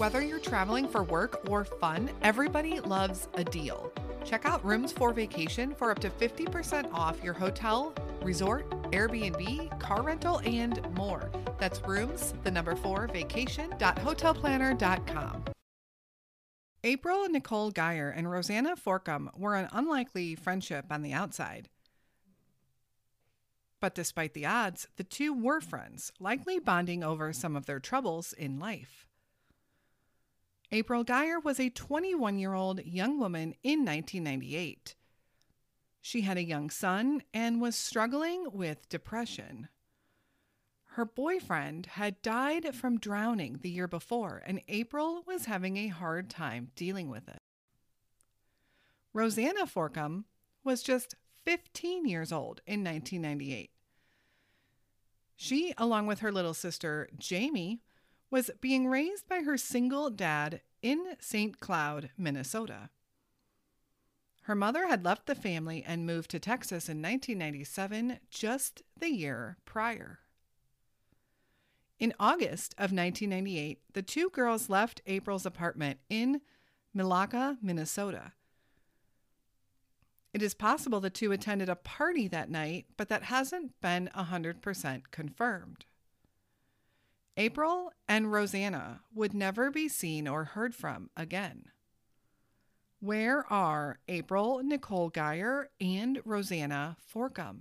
Whether you're traveling for work or fun, everybody loves a deal. Check out Rooms for Vacation for up to 50% off your hotel, resort, Airbnb, car rental, and more. That's rooms, the number four, vacation.hotelplanner.com. April Nicole Geyer and Rosanna Forcum were an unlikely friendship on the outside. But despite the odds, the two were friends, likely bonding over some of their troubles in life. April Geyer was a 21 year old young woman in 1998. She had a young son and was struggling with depression. Her boyfriend had died from drowning the year before, and April was having a hard time dealing with it. Rosanna Forcum was just 15 years old in 1998. She, along with her little sister Jamie, was being raised by her single dad in St. Cloud, Minnesota. Her mother had left the family and moved to Texas in 1997, just the year prior. In August of 1998, the two girls left April's apartment in Milaca, Minnesota. It is possible the two attended a party that night, but that hasn't been 100% confirmed. April and Rosanna would never be seen or heard from again. Where are April Nicole Geyer and Rosanna Forcum?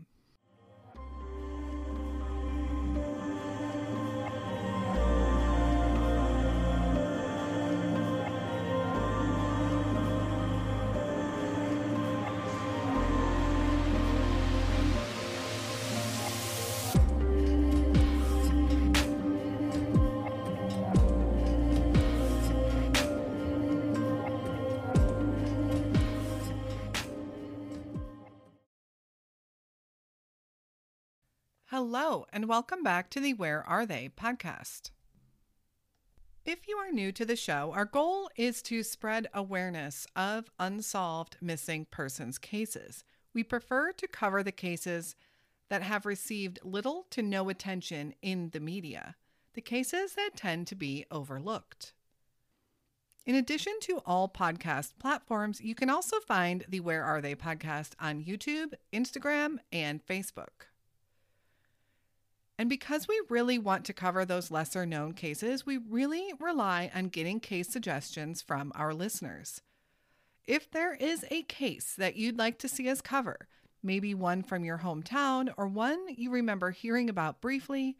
Hello, and welcome back to the Where Are They podcast. If you are new to the show, our goal is to spread awareness of unsolved missing persons cases. We prefer to cover the cases that have received little to no attention in the media, the cases that tend to be overlooked. In addition to all podcast platforms, you can also find the Where Are They podcast on YouTube, Instagram, and Facebook. And because we really want to cover those lesser known cases, we really rely on getting case suggestions from our listeners. If there is a case that you'd like to see us cover, maybe one from your hometown or one you remember hearing about briefly,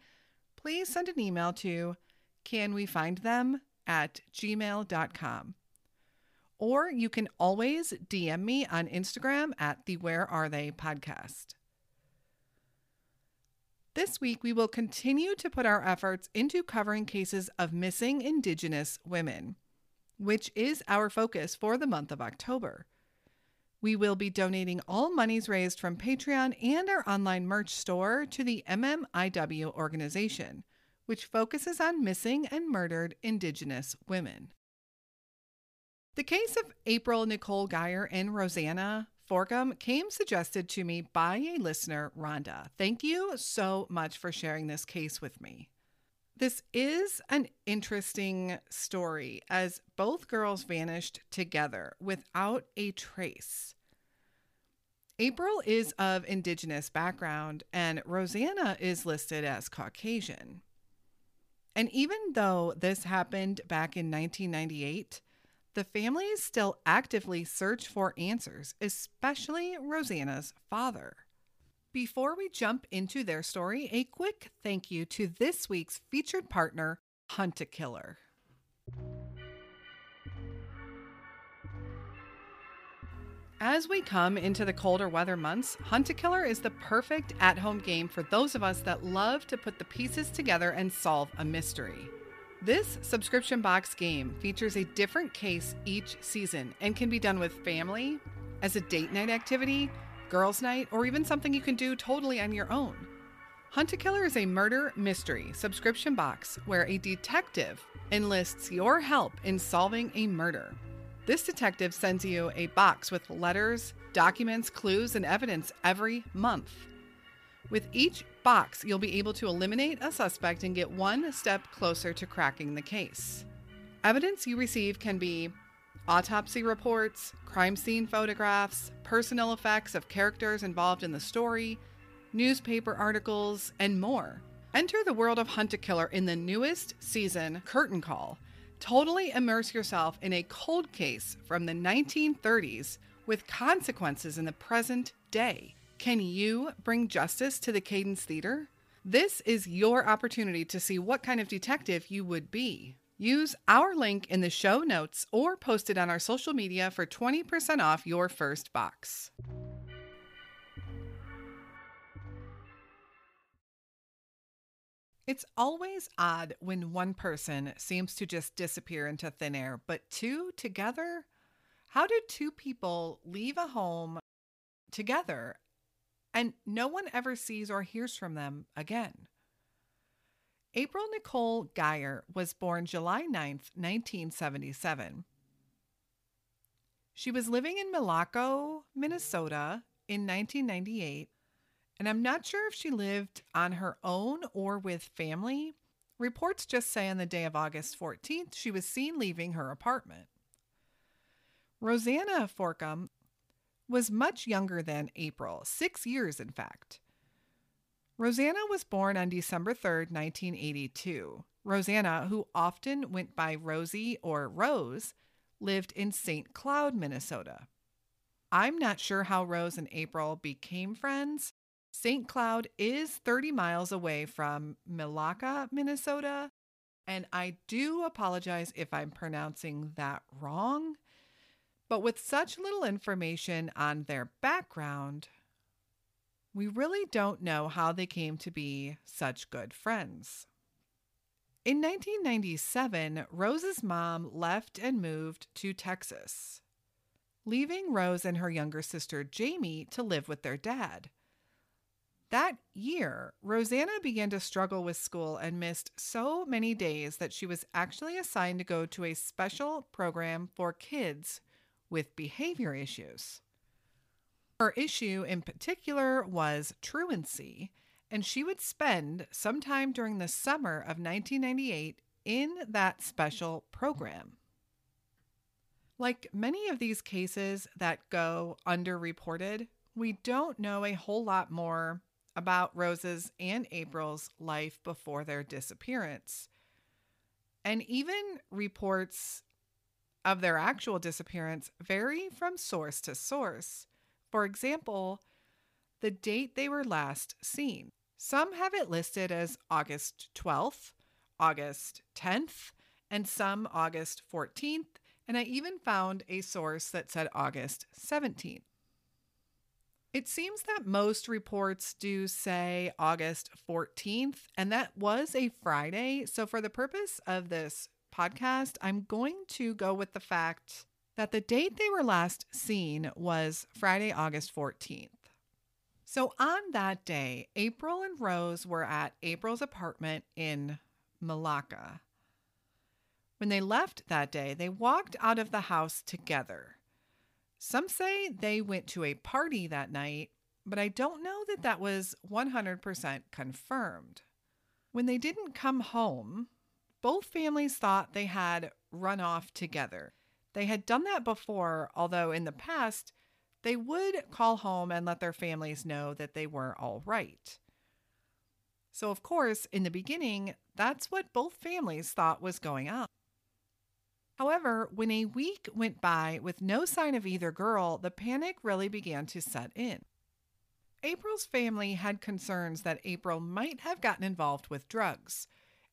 please send an email to canwefindthem at gmail.com. Or you can always DM me on Instagram at the Where Are They podcast. This week, we will continue to put our efforts into covering cases of missing Indigenous women, which is our focus for the month of October. We will be donating all monies raised from Patreon and our online merch store to the MMIW organization, which focuses on missing and murdered Indigenous women. The case of April Nicole Geyer and Rosanna Forcum came suggested to me by a listener, Rhonda. Thank you so much for sharing this case with me. This is an interesting story as both girls vanished together without a trace. April is of Indigenous background and Rosanna is listed as Caucasian. And even though this happened back in 1998, the families still actively search for answers, especially Rosanna's father. Before we jump into their story, a quick thank you to this week's featured partner, Hunt a Killer. As we come into the colder weather months, Hunt a Killer is the perfect at home game for those of us that love to put the pieces together and solve a mystery. This subscription box game features a different case each season and can be done with family, as a date night activity, girls' night, or even something you can do totally on your own. Hunt a Killer is a murder mystery subscription box where a detective enlists your help in solving a murder. This detective sends you a box with letters, documents, clues, and evidence every month. With each box, you'll be able to eliminate a suspect and get one step closer to cracking the case. Evidence you receive can be autopsy reports, crime scene photographs, personal effects of characters involved in the story, newspaper articles, and more. Enter the world of Hunt a Killer in the newest season, Curtain Call. Totally immerse yourself in a cold case from the 1930s with consequences in the present day. Can you bring justice to the Cadence Theater? This is your opportunity to see what kind of detective you would be. Use our link in the show notes or post it on our social media for 20% off your first box. It's always odd when one person seems to just disappear into thin air, but two together? How do two people leave a home together and no one ever sees or hears from them again? April Nicole Geyer was born July 9th, 1977. She was living in Milaca, Minnesota in 1998, and I'm not sure if she lived on her own or with family. Reports just say on the day of August 14th, she was seen leaving her apartment. Rosanna Forcum was much younger than April, six years in fact. Rosanna was born on December 3, 1982. Rosanna, who often went by Rosie or Rose, lived in St. Cloud, Minnesota. I'm not sure how Rose and April became friends. St. Cloud is 30 miles away from Milaca, Minnesota, and I do apologize if I'm pronouncing that wrong. But with such little information on their background, we really don't know how they came to be such good friends. In 1997, Rose's mom left and moved to Texas, leaving Rose and her younger sister Jamie to live with their dad. That year, Rosanna began to struggle with school and missed so many days that she was actually assigned to go to a special program for kids with behavior issues. Her issue in particular was truancy, and she would spend some time during the summer of 1998 in that special program. Like many of these cases that go underreported, we don't know a whole lot more about Rose's and April's life before their disappearance. And even reports of their actual disappearance vary from source to source. For example, the date they were last seen. Some have it listed as August 12th, August 10th, and some August 14th, and I even found a source that said August 17th. It seems that most reports do say August 14th, and that was a Friday. So, for the purpose of this podcast, I'm going to go with the fact that the date they were last seen was Friday, August 14th. So on that day, April and Rose were at April's apartment in Milaca. When they left that day, they walked out of the house together. Some say they went to a party that night, but I don't know that that was 100% confirmed. When they didn't come home, both families thought they had run off together. They had done that before, although in the past, they would call home and let their families know that they were all right. So, of course, in the beginning, that's what both families thought was going on. However, when a week went by with no sign of either girl, the panic really began to set in. April's family had concerns that April might have gotten involved with drugs.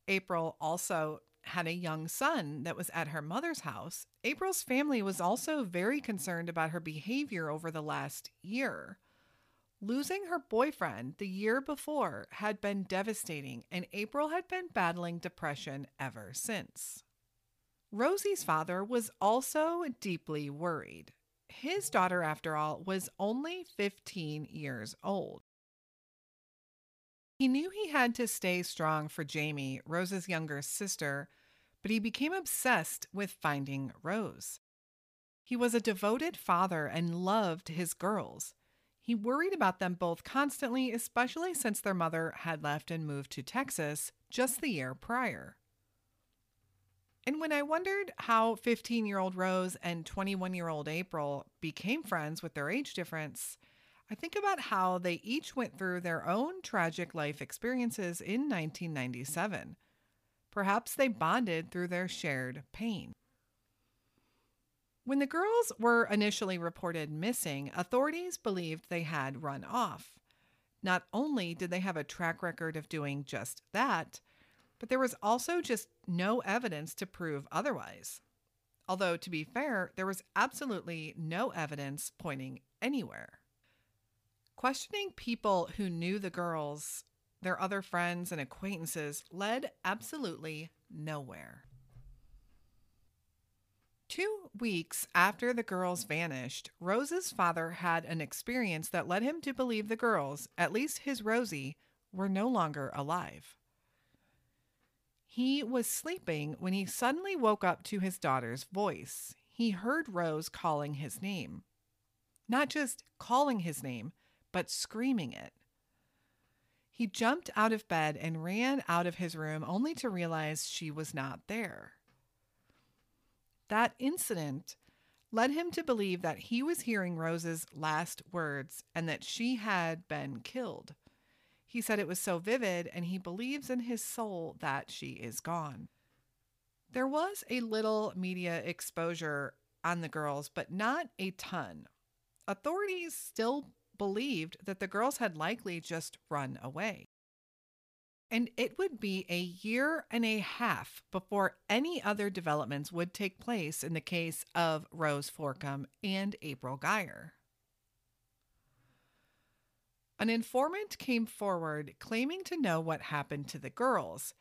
April also had a young son that was at her mother's house, April's family was also very concerned about her behavior over the last year. Losing her boyfriend the year before had been devastating, and April had been battling depression ever since. Rosie's father was also deeply worried. His daughter, after all, was only 15 years old. He knew he had to stay strong for Jamie, Rose's younger sister, but he became obsessed with finding Rose. He was a devoted father and loved his girls. He worried about them both constantly, especially since their mother had left and moved to Texas just the year prior. And when I wondered how 15 year old Rose and 21 year old April became friends with their age difference, I think about how they each went through their own tragic life experiences in 1997. Perhaps they bonded through their shared pain. When the girls were initially reported missing, authorities believed they had run off. Not only did they have a track record of doing just that, but there was also just no evidence to prove otherwise. Although, to be fair, there was absolutely no evidence pointing anywhere. Questioning people who knew the girls, their other friends and acquaintances, led absolutely nowhere. Two weeks after the girls vanished, Rose's father had an experience that led him to believe the girls, at least his Rosie, were no longer alive. He was sleeping when he suddenly woke up to his daughter's voice. He heard Rose calling his name. Not just calling his name, but screaming it. He jumped out of bed and ran out of his room only to realize she was not there. That incident led him to believe that he was hearing Rose's last words and that she had been killed. He said it was so vivid, and he believes in his soul that she is gone. There was a little media exposure on the girls, but not a ton. Authorities still believed that the girls had likely just run away. And it would be a year and a half before any other developments would take place in the case of Rose Forcum and April Geyer. An informant came forward claiming to know what happened to the girls.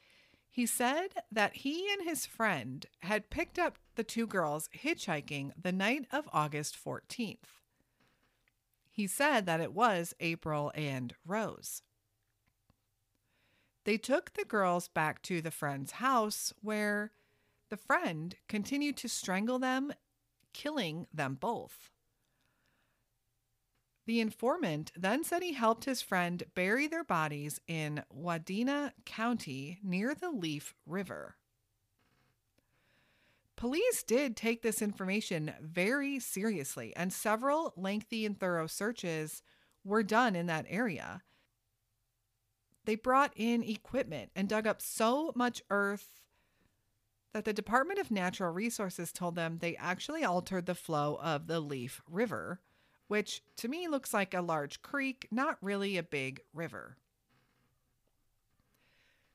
He said that he and his friend had picked up the two girls hitchhiking the night of August 14th. He said that it was April and Rose. They took the girls back to the friend's house where the friend continued to strangle them, killing them both. The informant then said he helped his friend bury their bodies in Wadena County near the Leaf River. Police did take this information very seriously, and several lengthy and thorough searches were done in that area. They brought in equipment and dug up so much earth that the Department of Natural Resources told them they actually altered the flow of the Leaf River which to me looks like a large creek, not really a big river.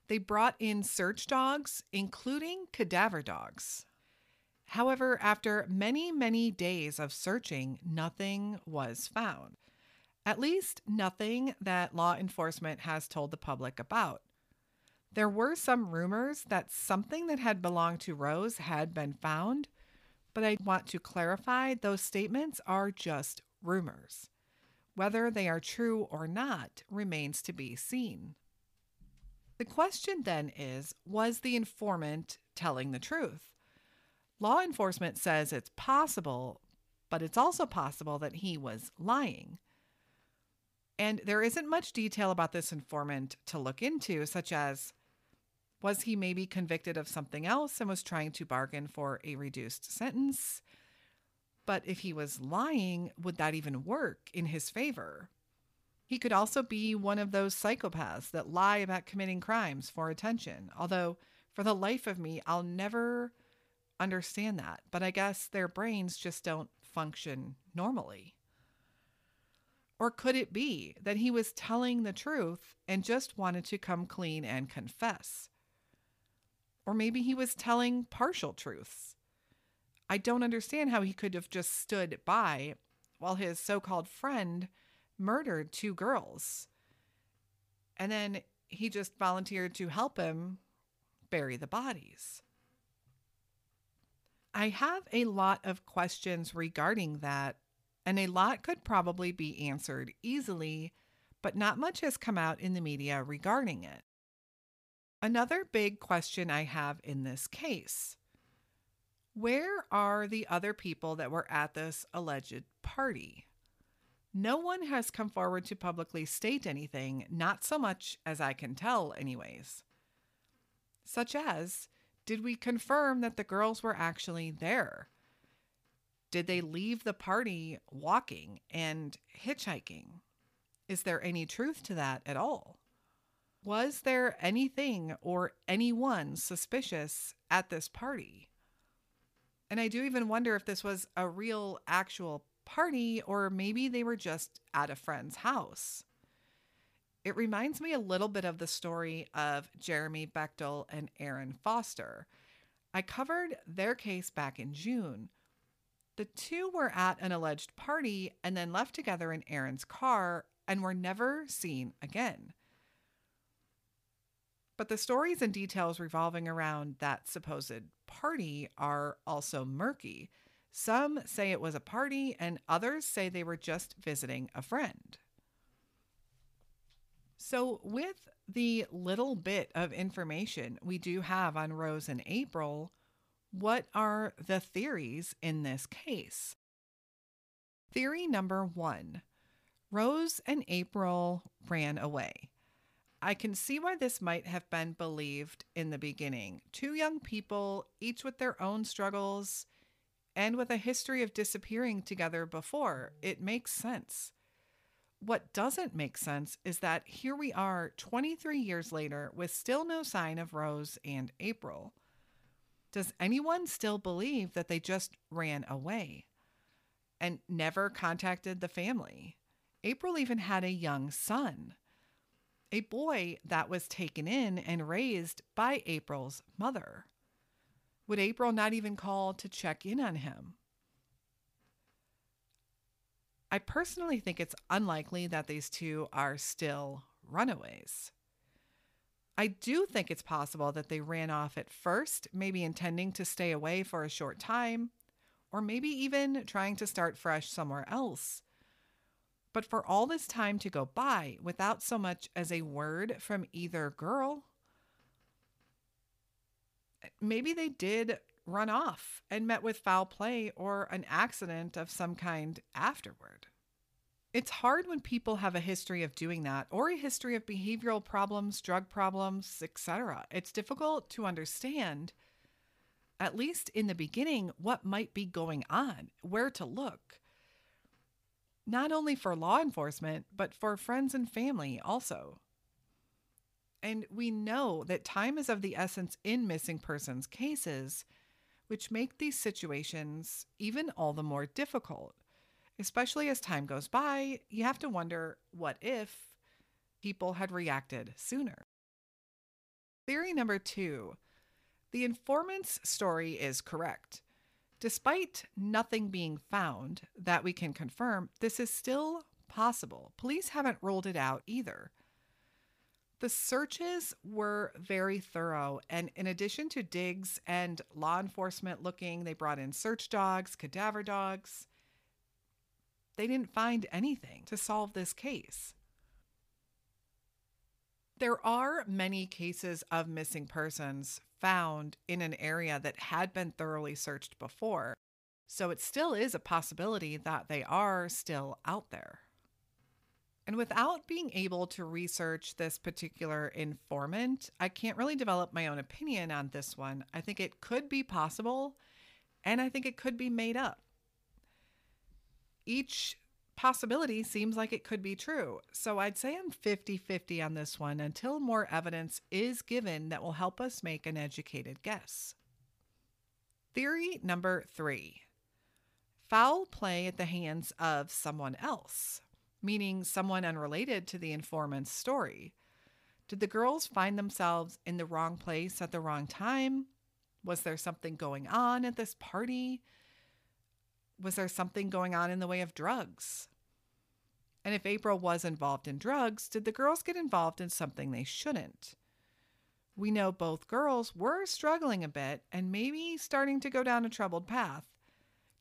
They brought in search dogs, including cadaver dogs. However, after many, many days of searching, nothing was found. At least, nothing that law enforcement has told the public about. There were some rumors that something that had belonged to Rose had been found, but I want to clarify those statements are just rumors. Whether they are true or not remains to be seen. The question then is was the informant telling the truth? Law enforcement says it's possible, but it's also possible that he was lying. And there isn't much detail about this informant to look into, such as was he maybe convicted of something else and was trying to bargain for a reduced sentence? But if he was lying, would that even work in his favor? He could also be one of those psychopaths that lie about committing crimes for attention. Although, for the life of me, I'll never understand that. But I guess their brains just don't function normally. Or could it be that he was telling the truth and just wanted to come clean and confess? Or maybe he was telling partial truths I don't understand how he could have just stood by while his so called friend murdered two girls. And then he just volunteered to help him bury the bodies. I have a lot of questions regarding that, and a lot could probably be answered easily, but not much has come out in the media regarding it. Another big question I have in this case where are the other people that were at this alleged party? No one has come forward to publicly state anything, not so much as I can tell, anyways. Such as, Did we confirm that the girls were actually there? Did they leave the party walking and hitchhiking? Is there any truth to that at all? Was there anything or anyone suspicious at this party? And I do even wonder if this was a real, actual party or maybe they were just at a friend's house. It reminds me a little bit of the story of Jeremy Bechtel and Aaron Foster. I covered their case back in June. The two were at an alleged party and then left together in Aaron's car and were never seen again. But the stories and details revolving around that supposed party are also murky. Some say it was a party, and others say they were just visiting a friend. So, with the little bit of information we do have on Rose and April, what are the theories in this case? Theory number one Rose and April ran away. I can see why this might have been believed in the beginning. Two young people, each with their own struggles and with a history of disappearing together before. It makes sense. What doesn't make sense is that here we are 23 years later with still no sign of Rose and April. Does anyone still believe that they just ran away and never contacted the family? April even had a young son a boy that was taken in and raised by April's mother. Would April not even call to check in on him? I personally think it's unlikely that these two are still runaways. I do think it's possible that they ran off at first, maybe intending to stay away for a short time, or maybe even trying to start fresh somewhere else. But for all this time to go by without so much as a word from either girl, maybe they did run off and met with foul play or an accident of some kind afterward. It's hard when people have a history of doing that or a history of behavioral problems, drug problems, etc. It's difficult to understand at least in the beginning what might be going on, where to look not only for law enforcement, but for friends and family also. And we know that time is of the essence in missing persons cases, which make these situations even all the more difficult. Especially as time goes by, you have to wonder what if people had reacted sooner. Theory number two the informant's story is correct. Despite nothing being found that we can confirm, this is still possible. Police haven't ruled it out either. The searches were very thorough, and in addition to digs and law enforcement looking, they brought in search dogs, cadaver dogs. They didn't find anything to solve this case. There are many cases of missing persons found in an area that had been thoroughly searched before. So it still is a possibility that they are still out there. And without being able to research this particular informant, I can't really develop my own opinion on this one. I think it could be possible, and I think it could be made up. Each possibility seems like it could be true. So I'd say I'm 50 50 on this one until more evidence is given that will help us make an educated guess. Theory number three foul play at the hands of someone else, meaning someone unrelated to the informant's story. Did the girls find themselves in the wrong place at the wrong time? Was there something going on at this party? Was there something going on in the way of drugs? And if April was involved in drugs, did the girls get involved in something they shouldn't? We know both girls were struggling a bit and maybe starting to go down a troubled path.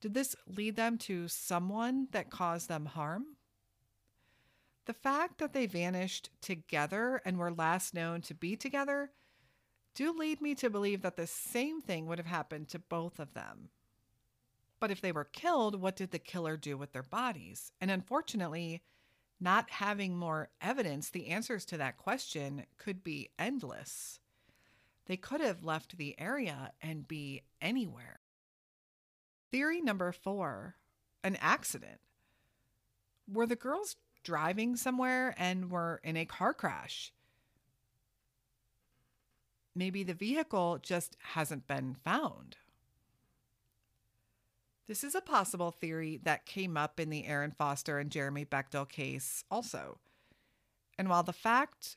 Did this lead them to someone that caused them harm? The fact that they vanished together and were last known to be together do lead me to believe that the same thing would have happened to both of them. But if they were killed, what did the killer do with their bodies? And unfortunately, not having more evidence, the answers to that question could be endless. They could have left the area and be anywhere. Theory number four an accident. Were the girls driving somewhere and were in a car crash? Maybe the vehicle just hasn't been found. This is a possible theory that came up in the Aaron Foster and Jeremy Bechtel case, also. And while the fact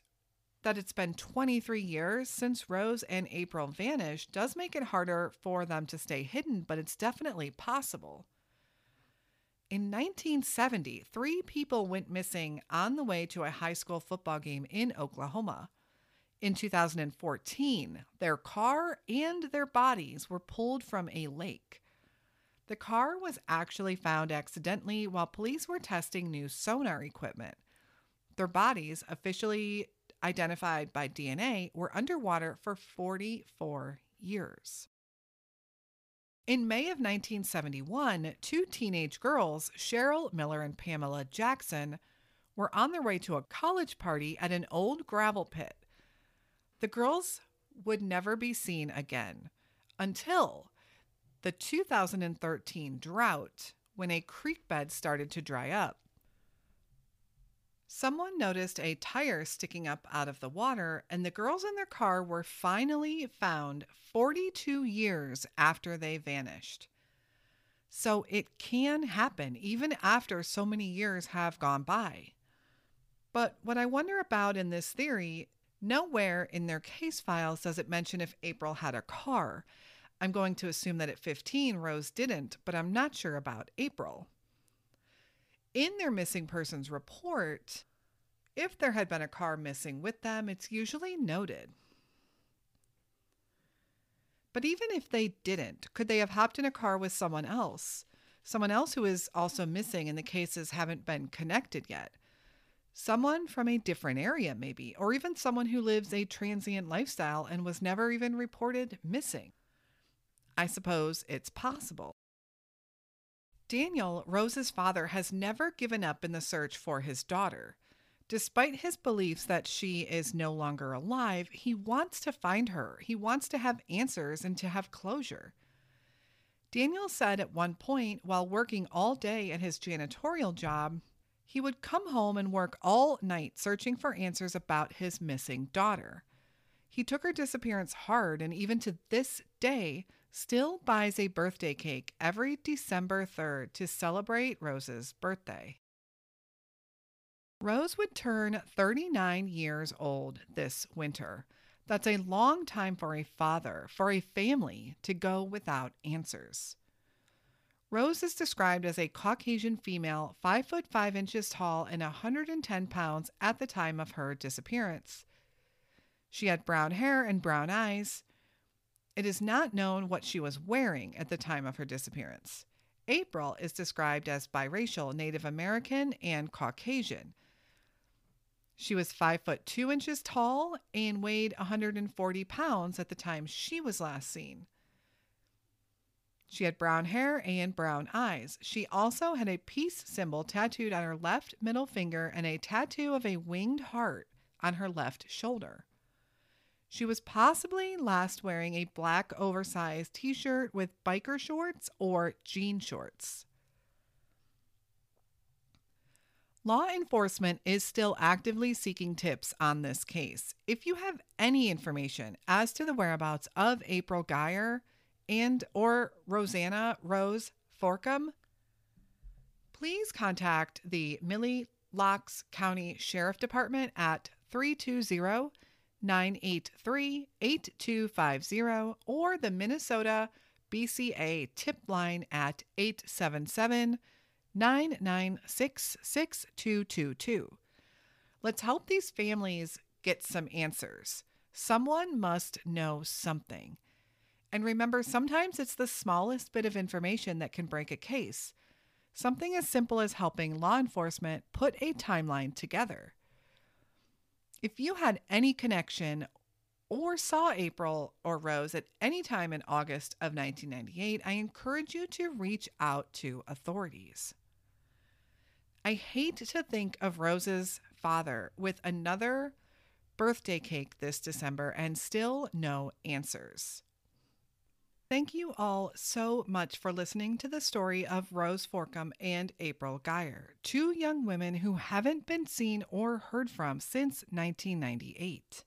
that it's been 23 years since Rose and April vanished does make it harder for them to stay hidden, but it's definitely possible. In 1970, three people went missing on the way to a high school football game in Oklahoma. In 2014, their car and their bodies were pulled from a lake. The car was actually found accidentally while police were testing new sonar equipment. Their bodies, officially identified by DNA, were underwater for 44 years. In May of 1971, two teenage girls, Cheryl Miller and Pamela Jackson, were on their way to a college party at an old gravel pit. The girls would never be seen again until the 2013 drought when a creek bed started to dry up. Someone noticed a tire sticking up out of the water, and the girls in their car were finally found 42 years after they vanished. So it can happen even after so many years have gone by. But what I wonder about in this theory, nowhere in their case files does it mention if April had a car. I'm going to assume that at 15, Rose didn't, but I'm not sure about April. In their missing persons report, if there had been a car missing with them, it's usually noted. But even if they didn't, could they have hopped in a car with someone else? Someone else who is also missing and the cases haven't been connected yet. Someone from a different area, maybe, or even someone who lives a transient lifestyle and was never even reported missing. I suppose it's possible. Daniel, Rose's father, has never given up in the search for his daughter. Despite his beliefs that she is no longer alive, he wants to find her. He wants to have answers and to have closure. Daniel said at one point, while working all day at his janitorial job, he would come home and work all night searching for answers about his missing daughter. He took her disappearance hard, and even to this day, still buys a birthday cake every December 3rd to celebrate Rose's birthday. Rose would turn 39 years old this winter. That's a long time for a father, for a family to go without answers. Rose is described as a Caucasian female, 5 foot 5 inches tall and 110 pounds at the time of her disappearance. She had brown hair and brown eyes. It is not known what she was wearing at the time of her disappearance. April is described as biracial, Native American, and Caucasian. She was 5 foot 2 inches tall and weighed 140 pounds at the time she was last seen. She had brown hair and brown eyes. She also had a peace symbol tattooed on her left middle finger and a tattoo of a winged heart on her left shoulder. She was possibly last wearing a black oversized t shirt with biker shorts or jean shorts. Law enforcement is still actively seeking tips on this case. If you have any information as to the whereabouts of April Geyer and or Rosanna Rose Forcum, please contact the Mille Lacs County Sheriff Department at 320 983 8250 or the Minnesota BCA tip line at 877 996 6222. Let's help these families get some answers. Someone must know something. And remember, sometimes it's the smallest bit of information that can break a case. Something as simple as helping law enforcement put a timeline together. If you had any connection or saw April or Rose at any time in August of 1998, I encourage you to reach out to authorities. I hate to think of Rose's father with another birthday cake this December and still no answers. Thank you all so much for listening to the story of Rose Forcum and April Geyer, two young women who haven't been seen or heard from since 1998.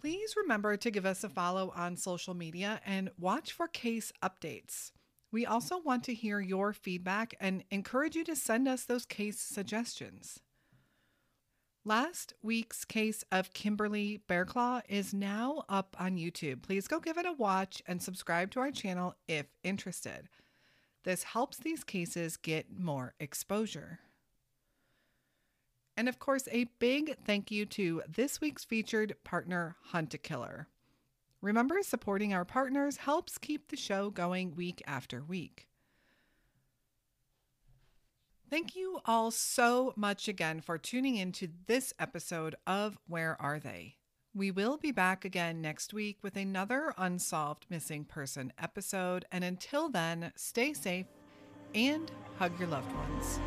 Please remember to give us a follow on social media and watch for case updates. We also want to hear your feedback and encourage you to send us those case suggestions. Last week's case of Kimberly Bearclaw is now up on YouTube. Please go give it a watch and subscribe to our channel if interested. This helps these cases get more exposure. And of course, a big thank you to this week's featured partner, Hunt a Killer. Remember, supporting our partners helps keep the show going week after week. Thank you all so much again for tuning in to this episode of Where Are They? We will be back again next week with another Unsolved Missing Person episode. And until then, stay safe and hug your loved ones.